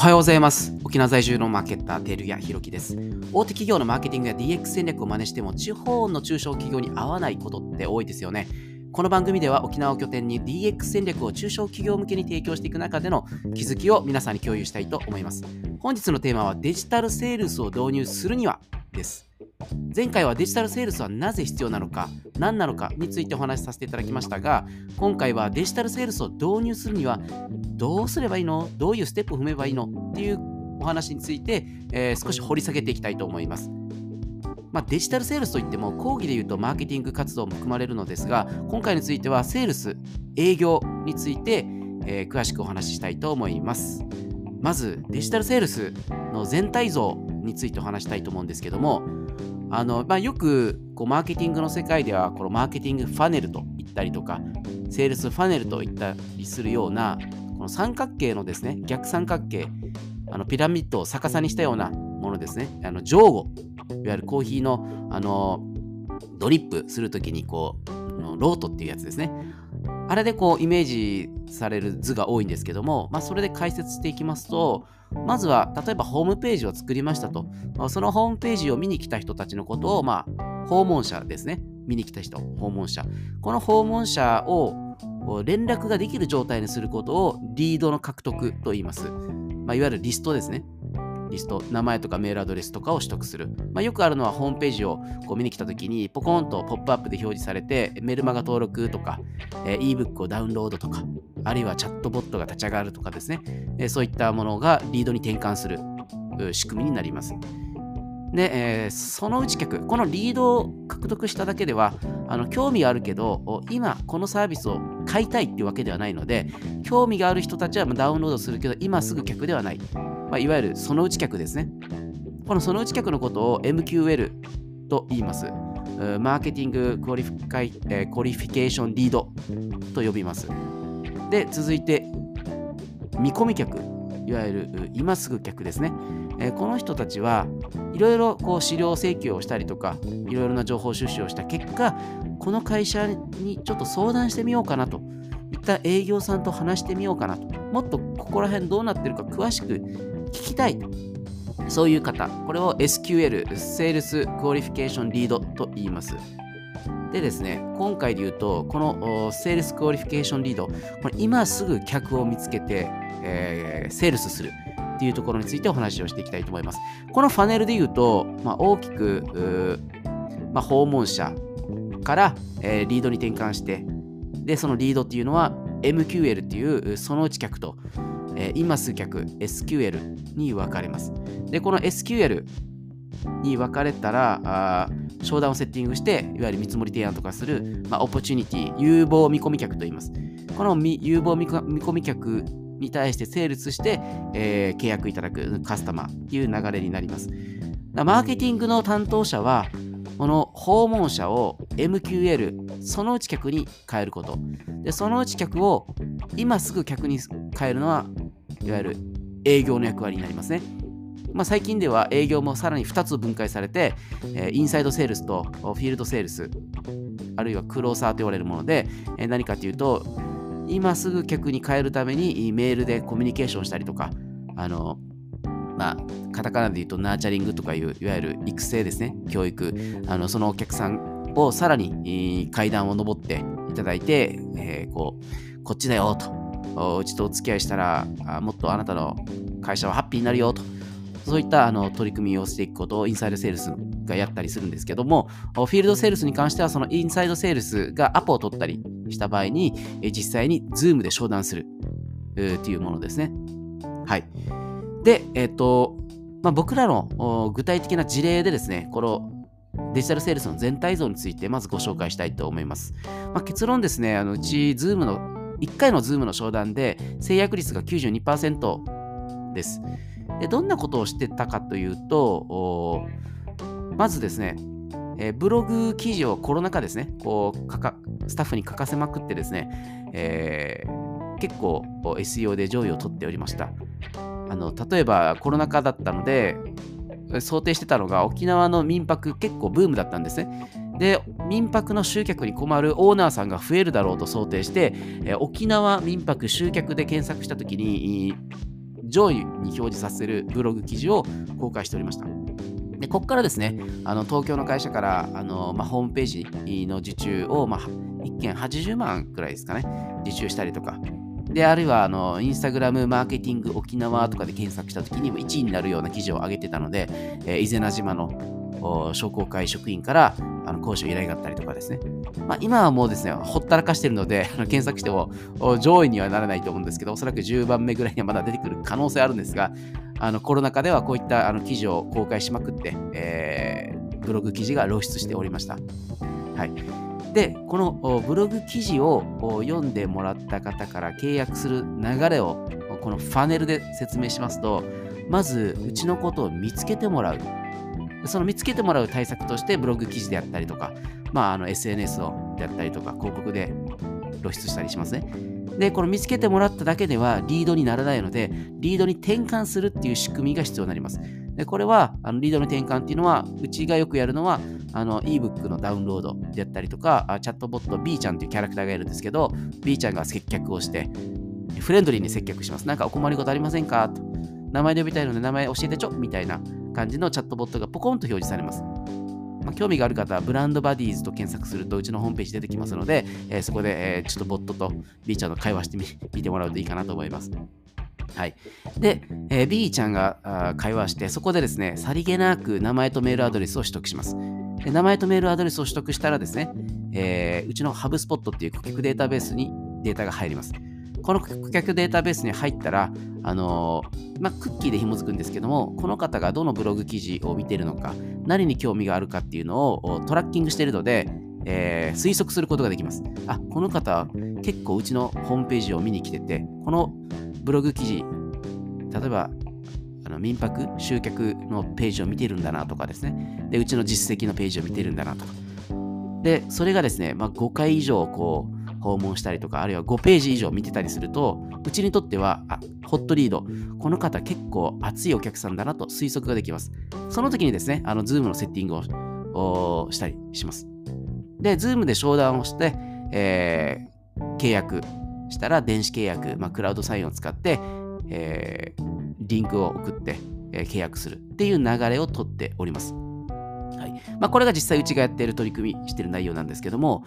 おはようございます。沖縄在住のマーケッター、テルヤヒロキです。大手企業のマーケティングや DX 戦略を真似しても、地方の中小企業に合わないことって多いですよね。この番組では沖縄を拠点に DX 戦略を中小企業向けに提供していく中での気づきを皆さんに共有したいと思います。本日のテーマはデジタルセールスを導入するにはです。前回はデジタルセールスはなぜ必要なのか、何なのかについてお話しさせていただきましたが、今回はデジタルセールスを導入するにはどうすればいいの？どういうステップを踏めばいいの？っていうお話について、えー少し掘り下げていきたいと思います。まあ、デジタルセールスといっても講義で言うとマーケティング活動も含まれるのですが今回についてはセールス営業について、えー詳しくお話ししたいと思います。まずデジタルセールスの全体像についてお話したいと思うんですけどもあの、まあ、よくこうマーケティングの世界ではこのマーケティングファネルと言ったりとかセールスファネルと言ったりするようなこの三角形のですね逆三角形あのピラミッドを逆さにしたようなものですね。あの上後いわゆるコーヒーのあのドリップするときにこうのロートっていうやつですね。あれでこうイメージされる図が多いんですけども、まあ、それで解説していきますとまずは例えばホームページを作りましたと。まあそのホームページを見に来た人たちのことを、まあ、訪問者ですね。見に来た人訪問者。この訪問者を連絡ができる状態にすることをリードの獲得と言います、まあ、いわゆるリストですね。リスト、名前とかメールアドレスとかを取得する。まあ、よくあるのはホームページをこう見に来たときに、ポコンとポップアップで表示されて、メルマガ登録とか、えー ebook をダウンロードとか、あるいはチャットボットが立ち上がるとかですね、えーそういったものがリードに転換する仕組みになります。で、えーそのうち客、このリードを獲得しただけでは、あの興味があるけど、今このサービスを買いたいっていうわけではないので、興味がある人たちはダウンロードするけど、今すぐ客ではない。まあ、いわゆるそのうち客ですね。このそのうち客のことを MQL と言います。 Marketing Qualifica、えー Qualification Lead と呼びます。で、続いて、見込み客、いわゆる今すぐ客ですね。えーこの人たちはいろいろこう資料請求をしたりとか、いろいろな情報収集をした結果、この会社にちょっと相談してみようかなといった営業さんと話してみようかなと、もっとここら辺どうなってるか詳しく聞きたいと。そういう方、これを SQL、Sales Qualification Lead と言います。でですね、今回で言うと、このお Sales Qualification Lead、これ今すぐ客を見つけて、えーセールスする。っていうところについてお話をしていきたいと思います。このファネルで言うと、まあ、大きく、まあ、訪問者から、えーリードに転換して、で、そのリードっていうのは MQL っていうそのうち客と、えー今すぐ客 SQL に分かれます。で、この SQL に分かれたら、あ商談をセッティングして、いわゆる見積もり提案とかする、まあ、オポチュニティ、有望見込み客と言います。この有望見込み客に対してセールスして、えー契約いただくカスタマーという流れになります。マーケティングの担当者は、この訪問者を MQL、そのうち客に変えること。で、そのうち客を今すぐ客に変えるのは、いわゆる営業の役割になりますね。まあ、最近では営業もさらに2つ分解されて、えーインサイドセールスとフィールドセールス、あるいはクローサーと言われるもので、えー何かというと、今すぐ客に変えるためにメールでコミュニケーションしたりとか、あの、まあ、カタカナで言うとナーチャリングとかいう、いわゆる育成ですね、教育、あのそのお客さんをさらに階段を上っていただいて、えーこう、こっちだよと、うちとお付き合いしたら、もっとあなたの会社はハッピーになるよと、そういったあの取り組みをしていくことをインサイドセールスがやったりするんですけども、フィールドセールスに関しては、そのインサイドセールスがアポを取ったりした場合に、実際に Zoom で商談するえーっていうものですね。はい。で、えっ、と、まあ、僕らの具体的な事例でですね、このデジタルセールスの全体像についてまずご紹介したいと思います。まあ、結論ですね、あのうち Zoom の1回の Zoom の商談で制約率が92%です。で、どんなことをしてたかというと、まずですね、えーブログ記事をコロナ禍ですね、こうかかスタッフに書かせまくってですね、えー結構 SEO で上位を取っておりました。あの例えばコロナ禍だったので、想定してたのが沖縄の民泊結構ブームだったんですね。で、民泊の集客に困るオーナーさんが増えるだろうと想定して、えー沖縄民泊集客で検索したときに、上位に表示させるブログ記事を公開しておりました。でここからですね、あの東京の会社からあの、まあ、ホームページの受注を、まあ、1件80万くらいですかね、受注したりとか、で、あるいは、あの、インスタグラムマーケティング沖縄とかで検索したときにも1位になるような記事を上げてたので、えー、伊是名島の商工会職員からあの講師を依頼があったりとかですね。まあ、今はもうですね、ほったらかしてるので、あの検索しても上位にはならないと思うんですけど、おそらく10番目ぐらいにはまだ出てくる可能性あるんですが、あのコロナ禍ではこういったあの記事を公開しまくって、えー、ブログ記事が露出しておりました。はい。で、このブログ記事を読んでもらった方から契約する流れをこのファネルで説明しますと、まずうちのことを見つけてもらう。その見つけてもらう対策としてブログ記事であったりとか、まあ、あの SNS をであったりとか広告で露出したりしますね。で、この見つけてもらっただけではリードにならないので、リードに転換するっていう仕組みが必要になります。でこれはあのリードの転換っていうのは、うちがよくやるのは、あの ebook のダウンロードであったりとか、チャットボット B ちゃんっていうキャラクターがいるんですけど、B ちゃんが接客をして、フレンドリーに接客します。なんかお困りごとありませんかと。名前で呼びたいので名前教えてちょみたいな感じのチャットボットがポコンと表示されます。まあ、興味がある方はブランドバディーズと検索するとうちのホームページ出てきますので、えー、そこで、えー、ちょっとボットと B ちゃんの会話してみ見てもらうといいかなと思います。はい。で、えー、B ちゃんが会話して、そこでですね、さりげなく名前とメールアドレスを取得します。で名前とメールアドレスを取得したらですね、えー、うちのハブスポットっていう顧客データベースにデータが入ります。この顧客データベースに入ったら、あのー、まあ、クッキーで紐づくんですけども、この方がどのブログ記事を見ているのか、何に興味があるかっていうのをトラッキングしているので、えー、推測することができます。あ、この方、結構うちのホームページを見に来てて、このブログ記事、例えば、あの民泊、集客のページを見てるんだなとかですね。で、うちの実績のページを見てるんだなとか。で、それがですね、まあ、5回以上、こう、訪問したりとか、あるいは5ページ以上見てたりすると、うちにとっては、あ、ホットリード、この方結構熱いお客さんだなと推測ができます。その時にですね、あの、 Zoom のセッティングをしたりします。で、 Zoom で商談をして、えー、契約したら、電子契約、まあ、クラウドサインを使って、えー、リンクを送って、えー、契約するっていう流れをとっております。はいまあ、これが実際うちがやっている取り組みしている内容なんですけども、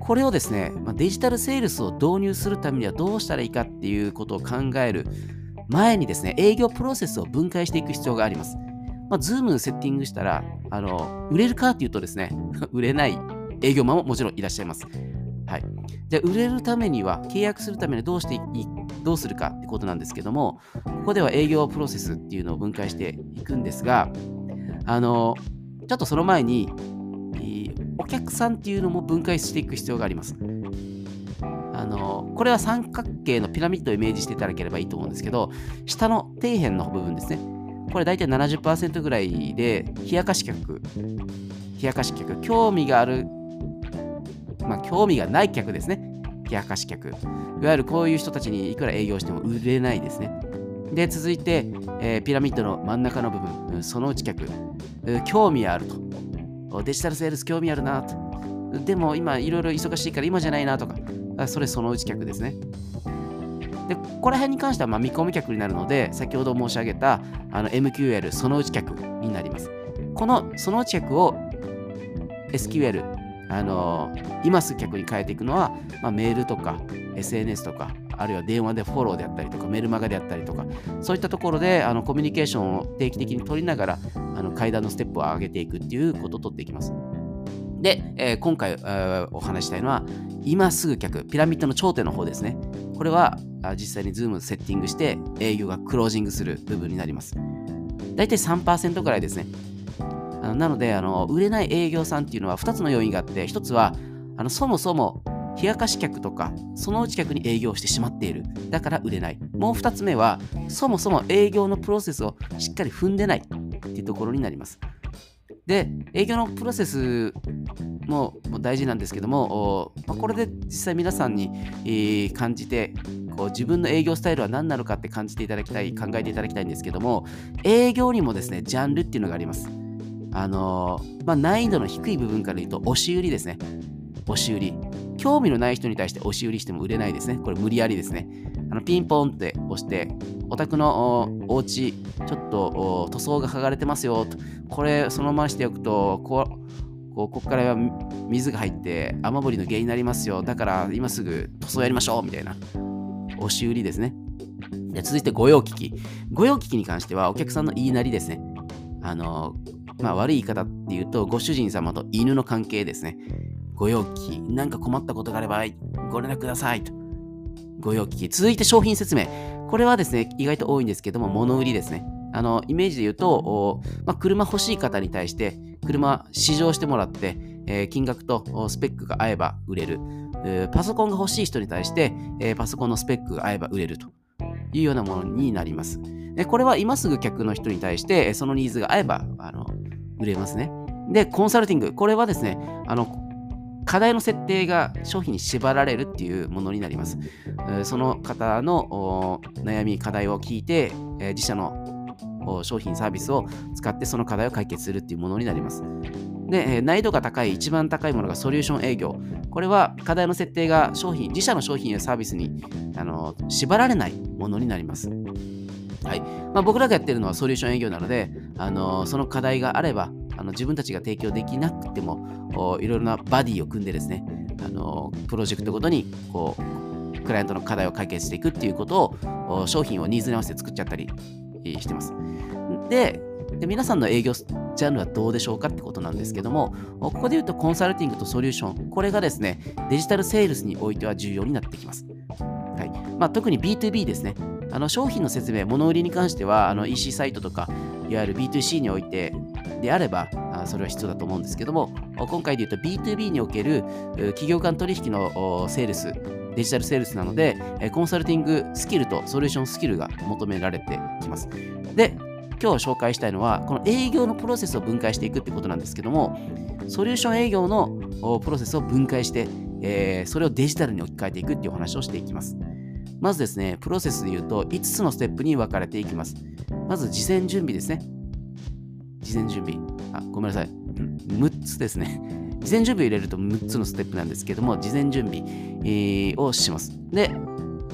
これをですね、まあ、デジタルセールスを導入するためにはどうしたらいいかっていうことを考える前にですね、営業プロセスを分解していく必要があります。まあ、ズームセッティングしたら、あの、売れるかっていうとですね、売れない営業マンももちろんいらっしゃいます。はい。じゃあ、売れるためには、契約するためにどうしていどうするかってことなんですけども、ここでは営業プロセスっていうのを分解していくんですが、あの、ちょっとその前に、お客さんっていうのも分解していく必要があります。あのこれは三角形のピラミッドをイメージしていただければいいと思うんですけど、下の底辺の部分ですね。これ大体70%ぐらいで、冷やかし客、冷やかし客、興味がある、まあ、興味がない客ですね。冷やかし客。いわゆるこういう人たちにいくら営業しても売れないですね。で、続いて、えー、ピラミッドの真ん中の部分、そのうち客。興味あると。デジタルセールス興味あるなと。でも今いろいろ忙しいから今じゃないなとか。それそのうち客ですね。で、ここら辺に関してはま見込み客になるので、先ほど申し上げたあの MQL そのうち客になります。このそのうち客を SQL、あの今すぐ客に変えていくのは、まあ、メールとか SNS とかあるいは電話でフォローであったりとか、メルマガであったりとか、そういったところであのコミュニケーションを定期的に取りながら、あの階段のステップを上げていくっていうことを取っていきます。で、えー、今回、えー、お話したいのは、今すぐ客、ピラミッドの頂点の方ですね。これは実際に Zoom セッティングして営業がクロージングする部分になります。大体3%ぐらいですね。なのであの、売れない営業さんっていうのは2つの要因があって、1つはあのそもそも冷やかし客とか、そのうち客に営業してしまっている。だから売れない。もう2つ目は、そもそも営業のプロセスをしっかり踏んでないっていうところになります。で、営業のプロセスも大事なんですけども、ま、これで実際皆さんに、え、感じて、こう自分の営業スタイルは何なのかって感じていただきたい、考えていただきたいんですけども、営業にもですね、ジャンルっていうのがあります。あのー、まあ、難易度の低い部分から言うと、押し売りですね。押し売り。興味のない人に対して押し売りしても売れないですね。これ無理やりですね。あのピンポンって押して、お宅のお家ちょっと塗装が剥がれてますよと。これそのまましておくと、こう、ここから水が入って雨漏りの原因になりますよ。だから今すぐ塗装やりましょうみたいな。押し売りですね。で続いて御用聞き。御用聞きに関してはお客さんの言いなりですね。あの、まあ、悪い言い方っていうと、ご主人様と犬の関係ですね。ご用聞き、なんか困ったことがあればご連絡くださいと。ご用聞き。続いて商品説明。これはですね、意外と多いんですけども、物売りですね。あの、イメージで言うと、まあ、車欲しい方に対して、車試乗してもらって、えー、金額とスペックが合えば売れる。パソコンが欲しい人に対して、えー、パソコンのスペックが合えば売れるというようなものになります。これは今すぐ客の人に対して、そのニーズが合えばあの売れますね。で、コンサルティング。これはですね、あの課題の設定が商品に縛られるっていうものになります。その方の悩み、課題を聞いて、自社の商品、サービスを使ってその課題を解決するっていうものになります。で、難易度が高い、一番高いものがソリューション営業。これは課題の設定が商品、自社の商品やサービスにあの縛られないものになります。はいまあ、僕らがやってるのはソリューション営業なので、あのその課題があればあの自分たちが提供できなくてもいろいろなバディを組んでですねあのプロジェクトごとにこうクライアントの課題を解決していくっていうことを商品をニーズに合わせて作っちゃったりしてます。でで皆さんの営業ジャンルはどうでしょうかってことなんですけども、ここで言うとコンサルティングとソリューション、これがですね、デジタルセールスにおいては重要になってきます。はいまあ、特に B2B ですね。あの商品の説明、物売りに関してはあの EC サイトとか、いわゆる B2C においてであれば、それは必要だと思うんですけども、今回で言うと B2B における企業間取引のセールス、デジタルセールスなので、コンサルティングスキルとソリューションスキルが求められてきます。で、今日紹介したいのは、この営業のプロセスを分解していくってことなんですけども、ソリューション営業のプロセスを分解して、えー、それをデジタルに置き換えていくっていうお話をしていきます。まずですね、プロセスで言うと5つのステップに分かれていきます。まず事前準備ですね。事前準備。あ、ごめんなさい。6つですね。事前準備を入れると6つのステップなんですけども、事前準備、えー、をします。で、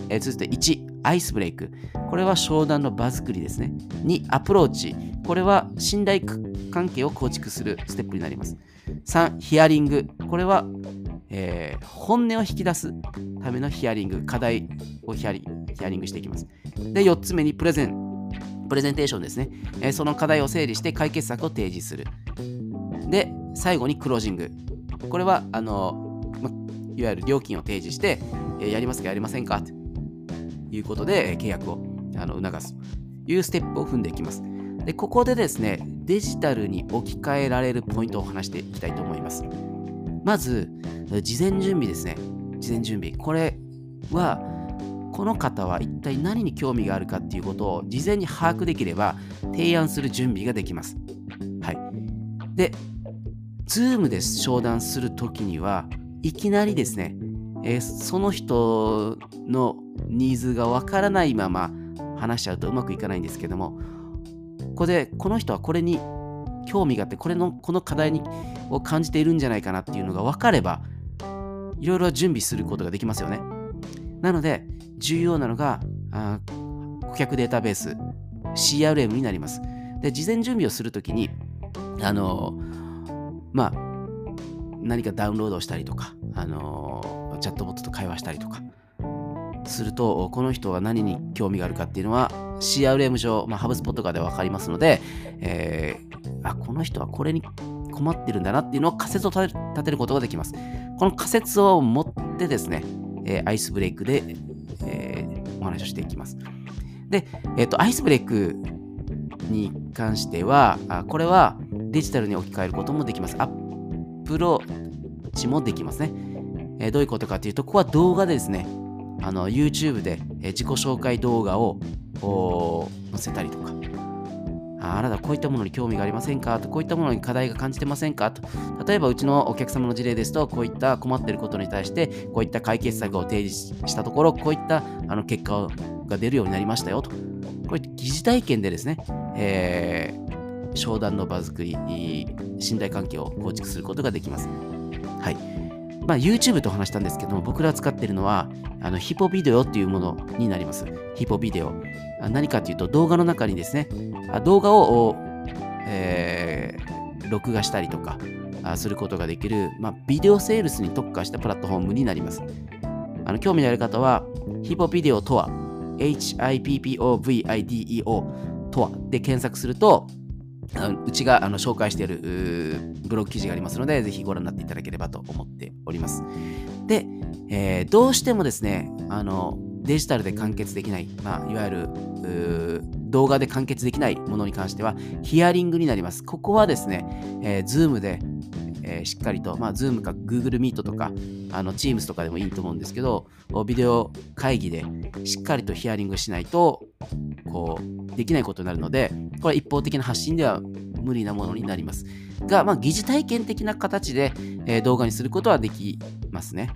えー、続いて1、アイスブレイク。これは商談の場作りですね。2、アプローチ。これは信頼関係を構築するステップになります。3、ヒアリング。これは、えー、本音を引き出すためのヒアリング、課題をヒアリングしていきます。で、4つ目にプレゼン。プレゼンテーションですね。えー、その課題を整理して解決策を提示する。で、最後にクロージング。これは、あの、ま、いわゆる料金を提示して、えー、やりますかやりませんかということで、契約をあの促すというステップを踏んでいきます。で、ここでですね、デジタルに置き換えられるポイントを話していきたいと思います。まず、事前準備ですね。事前準備。これは、この方は一体何に興味があるかっていうことを事前に把握できれば提案する準備ができます。はい。で、Zoom で商談するときにはいきなりですね、えー、その人のニーズがわからないまま話しちゃうとうまくいかないんですけども、ここでこの人はこれに興味があって、これのこの課題にを感じているんじゃないかなっていうのが分かれば、いろいろ準備することができますよね。なので、重要なのが、あ顧客データベース、CRM になります。で、事前準備をするときに、あの、まあ、何かダウンロードしたりとか、あのチャットボットと会話したりとかすると、この人は何に興味があるかっていうのは CRM 上、まあ、ハブスポットかで分かりますので、えー、あ、この人はこれに困ってるんだなっていうのを仮説を立てることができます。この仮説を持ってですね、えー、アイスブレイクで、えー、お話をしていきます。で、えっ、ー、と、アイスブレイクに関しては、あこれはデジタルに置き換えることもできます。アップローチもできますね。えー、どういうことかというと、ここは動画でですね、あの YouTube で、自己紹介動画を載せたりとか、あなたこういったものに興味がありませんか？と、こういったものに課題が感じてませんか？と、例えばうちのお客様の事例ですと、こういった困っていることに対して、こういった解決策を提示したところ、こういったあの結果が出るようになりましたよと。こういった疑似体験でですね、えー、商談の場作り、信頼関係を構築することができます。はい。まあ、YouTube と話したんですけども、僕ら使ってるのは、あのヒポビデオっていうものになります。ヒポビデオ。何かというと、動画の中にですね、動画を、えー、録画したりとかすることができる、まあ、ビデオセールスに特化したプラットフォームになります。あの興味のある方は、ヒポビデオとは、HIPPOVIDEO とはで検索すると、うちがあの紹介しているブログ記事がありますので、ぜひご覧になっていただければと思っております。で、えー、どうしてもですね、あのデジタルで完結できない、まあ、いわゆる動画で完結できないものに関しては、ヒアリングになります。ここはですね、えー、Zoom で、えー、しっかりと、まあ、Zoom か Google Meet とか、あの Teams とかでもいいと思うんですけど、ビデオ会議でしっかりとヒアリングしないと、こう、できないことになるので、これ一方的な発信では無理なものになります。が、まあ、疑似体験的な形で、えー、動画にすることはできますね。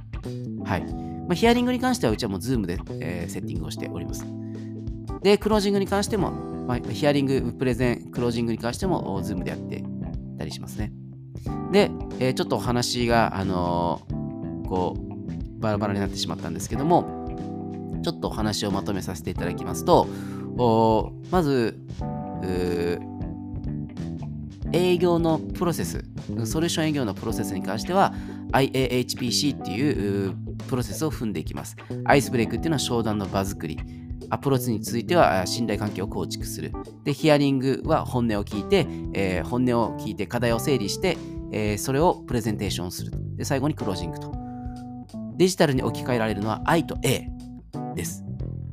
はい。まあ、ヒアリングに関しては、うちはもう Zoom で、えー、セッティングをしております。で、クロージングに関しても、まあ、ヒアリング、プレゼン、クロージングに関しても、Zoom でやってたりしますね。で、えー、ちょっとお話が、あの、こう、バラバラになってしまったんですけども、ちょっとお話をまとめさせていただきますと、まず、営業のプロセス、ソリューション営業のプロセスに関しては、IAHPC っていうプロセスを踏んでいきます。アイスブレイクっていうのは商談の場作り。アプローチについては信頼関係を構築する。で、ヒアリングは本音を聞いて、えー、本音を聞いて課題を整理して、えー、それをプレゼンテーションする。で、最後にクロージングと。デジタルに置き換えられるのは I と A です。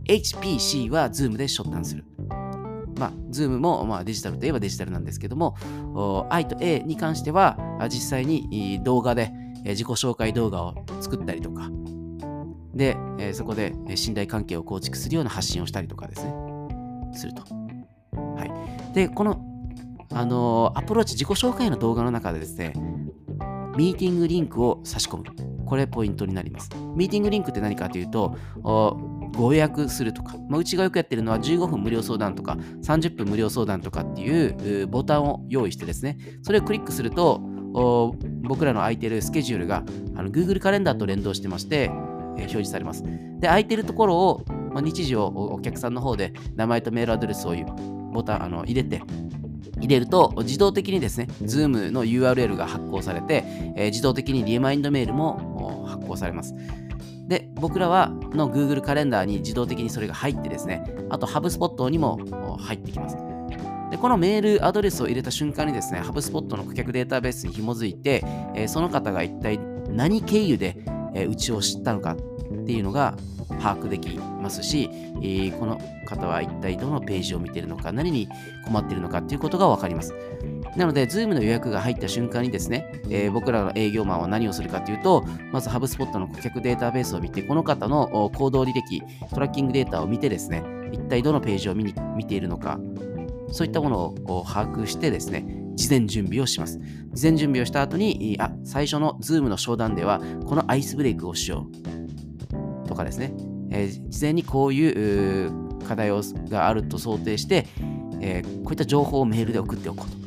HPC は Zoom でショッタンする。まあ、Zoom も、まあ、デジタルといえばデジタルなんですけども、I と A に関しては、実際に動画で自己紹介動画を作ったりとか、で、そこで信頼関係を構築するような発信をしたりとかですね、すると。はい。で、この、あのアプローチ、自己紹介の動画の中でですね、ミーティングリンクを差し込む。これポイントになります。ミーティングリンクって何かというと、ご予約するとか、まあ、うちがよくやってるのは15分無料相談とか30分無料相談とかっていうボタンを用意してですね、それをクリックすると、僕らの空いてるスケジュールがあの Google カレンダーと連動してまして、えー、表示されます。で、空いてるところを、まあ、日時をお客さんの方で名前とメールアドレスをボタンあの入れて、入れると自動的にですね、Zoom の URL が発行されて、えー、自動的にリマインドメールも発行されます。で、僕らはの Google カレンダーに自動的にそれが入ってですね、あとハブスポットにも入ってきます。で、このメールアドレスを入れた瞬間にですね、HubSpot の顧客データベースに紐づいて、えー、その方が一体何経由で、えー、うちを知ったのかっていうのが把握できますし、えー、この方は一体どのページを見ているのか、何に困っているのかっていうことがわかります。なので、Zoom の予約が入った瞬間にですね、えー、僕らの営業マンは何をするかというと、まず HubSpot の顧客データベースを見て、この方の行動履歴、トラッキングデータを見てですね、一体どのページを見に見ているのか、そういったものを把握してですね、事前準備をします。事前準備をした後に、あ、最初の Zoom の商談では、このアイスブレイクをしよう。とかですね、えー、事前にこういう課題をがあると想定して、えー、こういった情報をメールで送っておこうと。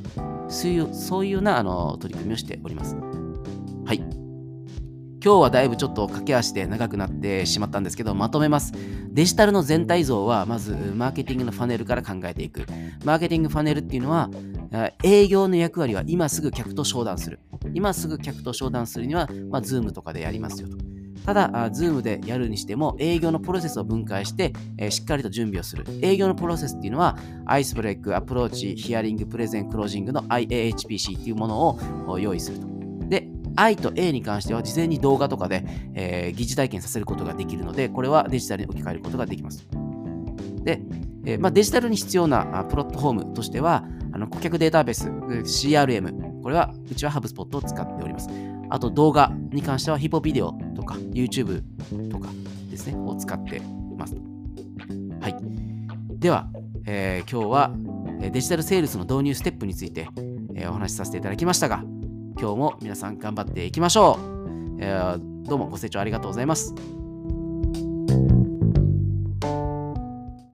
そういうそういうようなあの取り組みをしております。はい。今日はだいぶちょっと駆け足で長くなってしまったんですけど、まとめます。デジタルの全体像は、まず、マーケティングのファネルから考えていく。マーケティングファネルっていうのは、営業の役割は今すぐ客と商談する。今すぐ客と商談するには、まあ、Zoom とかでやりますよと。ただ、Zoom でやるにしても、営業のプロセスを分解して、えー、しっかりと準備をする。営業のプロセスっていうのは、アイスブレイク、アプローチ、ヒアリング、プレゼン、クロージングの IAHPC っていうものを用意すると。で、I と A に関しては、事前に動画とかで、えー、疑似体験させることができるので、これはデジタルに置き換えることができます。で、えー、まあ、デジタルに必要なプロットフォームとしては、あの顧客データベース、CRM、これは、うちは HubSpot を使っております。あと動画に関してはヒポビデオとか YouTube とかですね、を使ってます。はい。では、えー、今日はデジタルセールスの導入ステップについて、えー、お話しさせていただきましたが、今日も皆さん頑張っていきましょう。えー、どうもご清聴ありがとうございます。